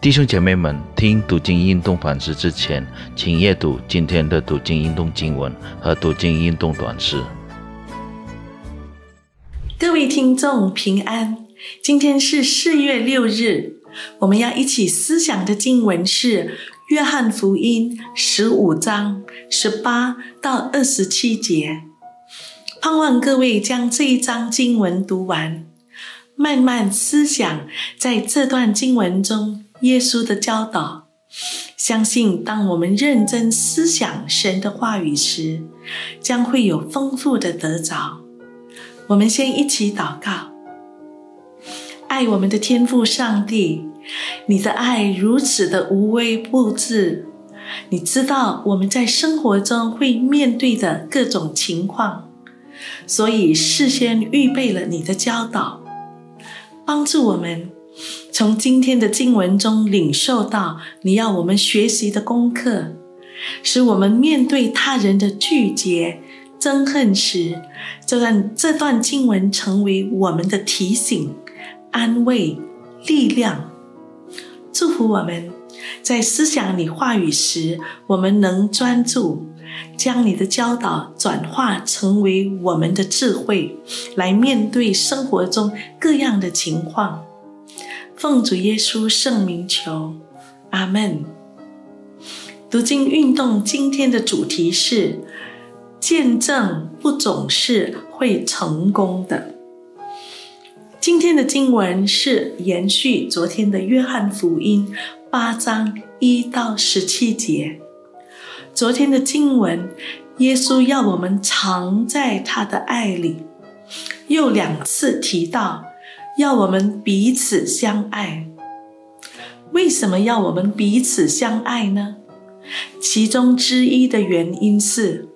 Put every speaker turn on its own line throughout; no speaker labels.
弟兄姐妹们，听读经运动反思之前，请阅读今天的读经运动经文和读经运动短诗。
各位听众平安，今天是四月六日，我们要一起思想的经文是《约翰福音》十五章十八到二十七节。盼望各位将这一章经文读完，慢慢思想在这段经文中。耶稣的教导，相信当我们认真思想神的话语时，将会有丰富的得着。我们先一起祷告：爱我们的天父上帝，你的爱如此的无微不至，你知道我们在生活中会面对的各种情况，所以事先预备了你的教导，帮助我们。从今天的经文中领受到你要我们学习的功课，使我们面对他人的拒绝、憎恨时，就让这段经文成为我们的提醒、安慰、力量。祝福我们在思想你话语时，我们能专注，将你的教导转化成为我们的智慧，来面对生活中各样的情况。奉主耶稣圣名求，阿门。读经运动今天的主题是：见证不总是会成功的。今天的经文是延续昨天的约翰福音八章一到十七节。昨天的经文，耶稣要我们藏在他的爱里，又两次提到。要我们彼此相爱，为什么要我们彼此相爱呢？其中之一的原因是，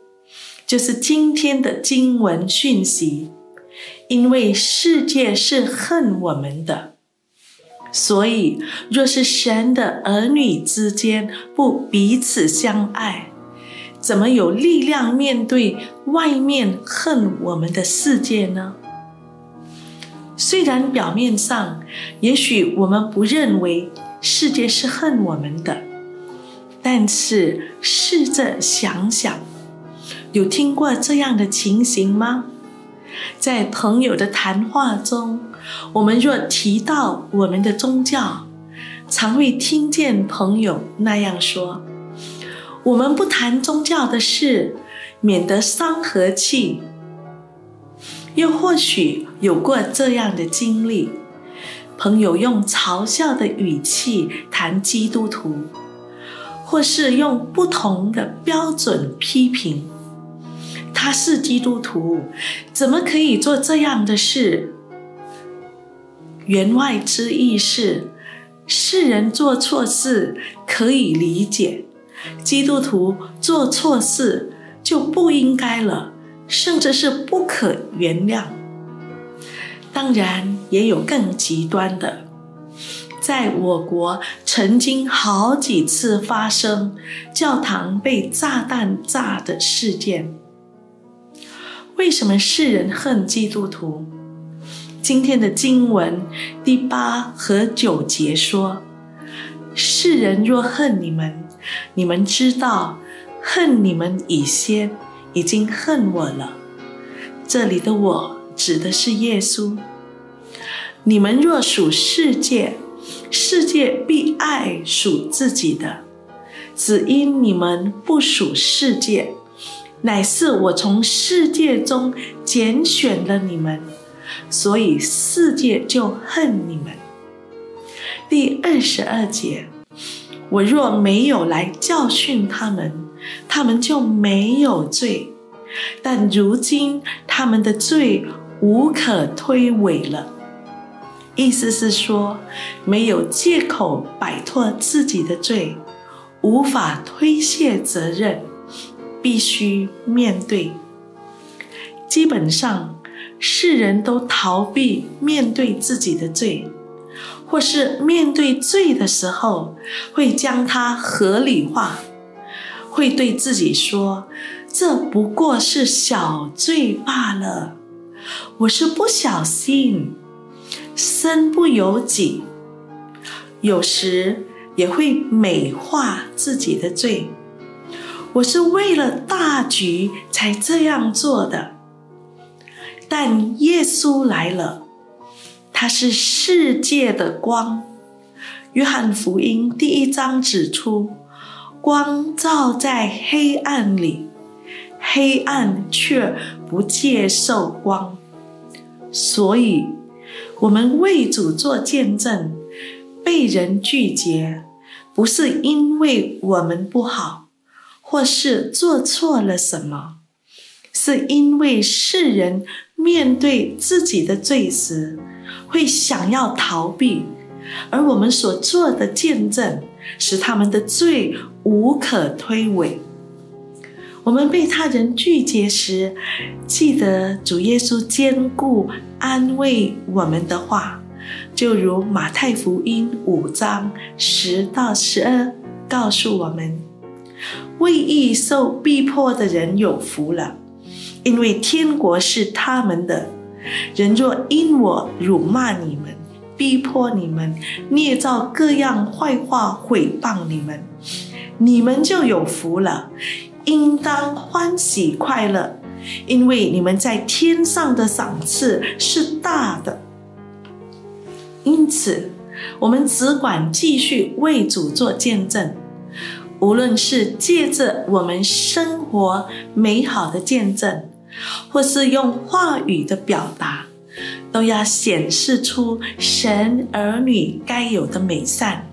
就是今天的经文讯息，因为世界是恨我们的，所以若是神的儿女之间不彼此相爱，怎么有力量面对外面恨我们的世界呢？虽然表面上，也许我们不认为世界是恨我们的，但是试着想想，有听过这样的情形吗？在朋友的谈话中，我们若提到我们的宗教，常会听见朋友那样说：“我们不谈宗教的事，免得伤和气。”又或许有过这样的经历：朋友用嘲笑的语气谈基督徒，或是用不同的标准批评他是基督徒，怎么可以做这样的事？言外之意是，世人做错事可以理解，基督徒做错事就不应该了。甚至是不可原谅。当然，也有更极端的，在我国曾经好几次发生教堂被炸弹炸的事件。为什么世人恨基督徒？今天的经文第八和九节说：“世人若恨你们，你们知道恨你们以先。”已经恨我了。这里的我指的是耶稣。你们若属世界，世界必爱属自己的。只因你们不属世界，乃是我从世界中拣选了你们，所以世界就恨你们。第二十二节，我若没有来教训他们。他们就没有罪，但如今他们的罪无可推诿了。意思是说，没有借口摆脱自己的罪，无法推卸责任，必须面对。基本上，世人都逃避面对自己的罪，或是面对罪的时候，会将它合理化。会对自己说：“这不过是小罪罢了，我是不小心，身不由己。”有时也会美化自己的罪。我是为了大局才这样做的。但耶稣来了，他是世界的光。约翰福音第一章指出，光照在黑暗里，黑暗却不接受光。所以，我们为主做见证，被人拒绝，不是因为我们不好，或是做错了什么，是因为世人面对自己的罪时，会想要逃避，而我们所做的见证，使他们的罪无可推诿。我们被他人拒绝时，记得主耶稣坚固安慰我们的话，就如马太福音五章十到十二告诉我们：为义受逼迫的人有福了，因为天国是他们的。人若因我辱骂你、逼迫你们、捏造各样坏话毁谤你们，你们就有福了。应当欢喜快乐，因为你们在天上的赏赐是大的。因此，我们只管继续为主做见证，无论是借着我们生活美好的见证，或是用话语的表达，都要显示出神儿女该有的美善。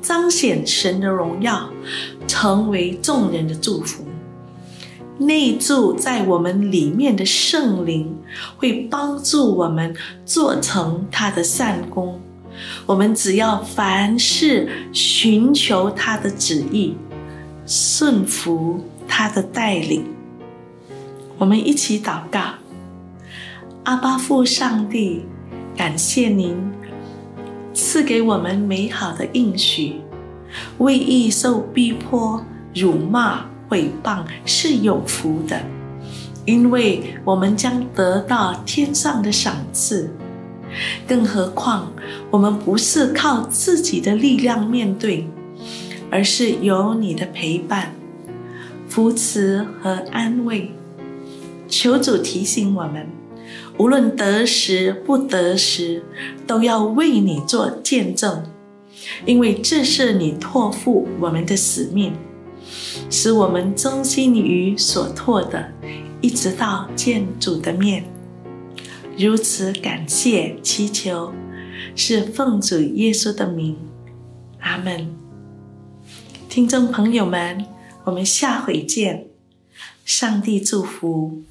彰显神的荣耀，成为众人的祝福。内住在我们里面的圣灵，会帮助我们做成他的善功。我们只要凡事寻求他的旨意，顺服他的带领。我们一起祷告：阿巴父上帝，感谢您。赐给我们美好的应许，为义受逼迫、辱骂、毁谤是有福的，因为我们将得到天上的赏赐。更何况，我们不是靠自己的力量面对，而是有你的陪伴、扶持和安慰。求主提醒我们。无论得时不得时，都要为你做见证，因为这是你托付我们的使命，使我们忠心于所托的，一直到见主的面。如此感谢祈求，是奉主耶稣的名，阿门。听众朋友们，我们下回见，上帝祝福。